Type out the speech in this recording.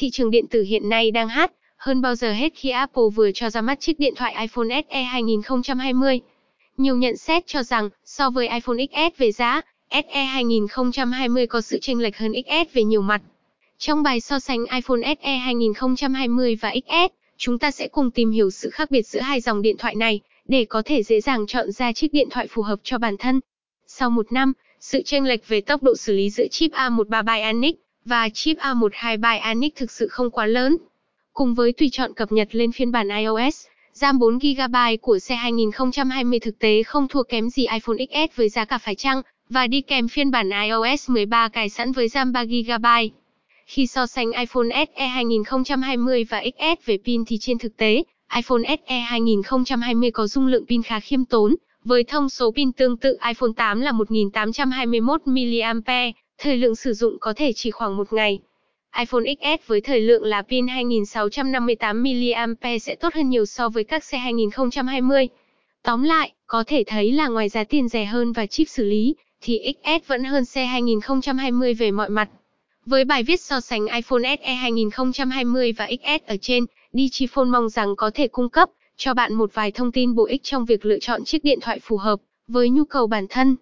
Thị trường điện tử hiện nay đang hát hơn bao giờ hết khi Apple vừa cho ra mắt chiếc điện thoại iPhone SE 2020. Nhiều nhận xét cho rằng, so với iPhone XS về giá, SE 2020 có sự chênh lệch hơn XS về nhiều mặt. Trong bài so sánh iPhone SE 2020 và XS, chúng ta sẽ cùng tìm hiểu sự khác biệt giữa hai dòng điện thoại này, để có thể dễ dàng chọn ra chiếc điện thoại phù hợp cho bản thân. Sau một năm, sự chênh lệch về tốc độ xử lý giữa chip A13 Bionic và chip A12 Bionic thực sự không quá lớn. Cùng với tùy chọn cập nhật lên phiên bản iOS, RAM 4GB của xe 2020 thực tế không thua kém gì iPhone XS với giá cả phải chăng, và đi kèm phiên bản iOS 13 cài sẵn với RAM 3GB. Khi so sánh iPhone SE 2020 và XS về pin thì trên thực tế, iPhone SE 2020 có dung lượng pin khá khiêm tốn, với thông số pin tương tự iPhone 8 là 1821 mAh, thời lượng sử dụng có thể chỉ khoảng một ngày iPhone XS với thời lượng là pin 2658 mAh sẽ tốt hơn nhiều so với các xe 2020. Tóm lại, có thể thấy là ngoài giá tiền rẻ hơn và chip xử lý, thì XS vẫn hơn xe 2020 về mọi mặt. Với bài viết so sánh iPhone SE 2020 và XS ở trên, Digiphone mong rằng có thể cung cấp cho bạn một vài thông tin bổ ích trong việc lựa chọn chiếc điện thoại phù hợp với nhu cầu bản thân.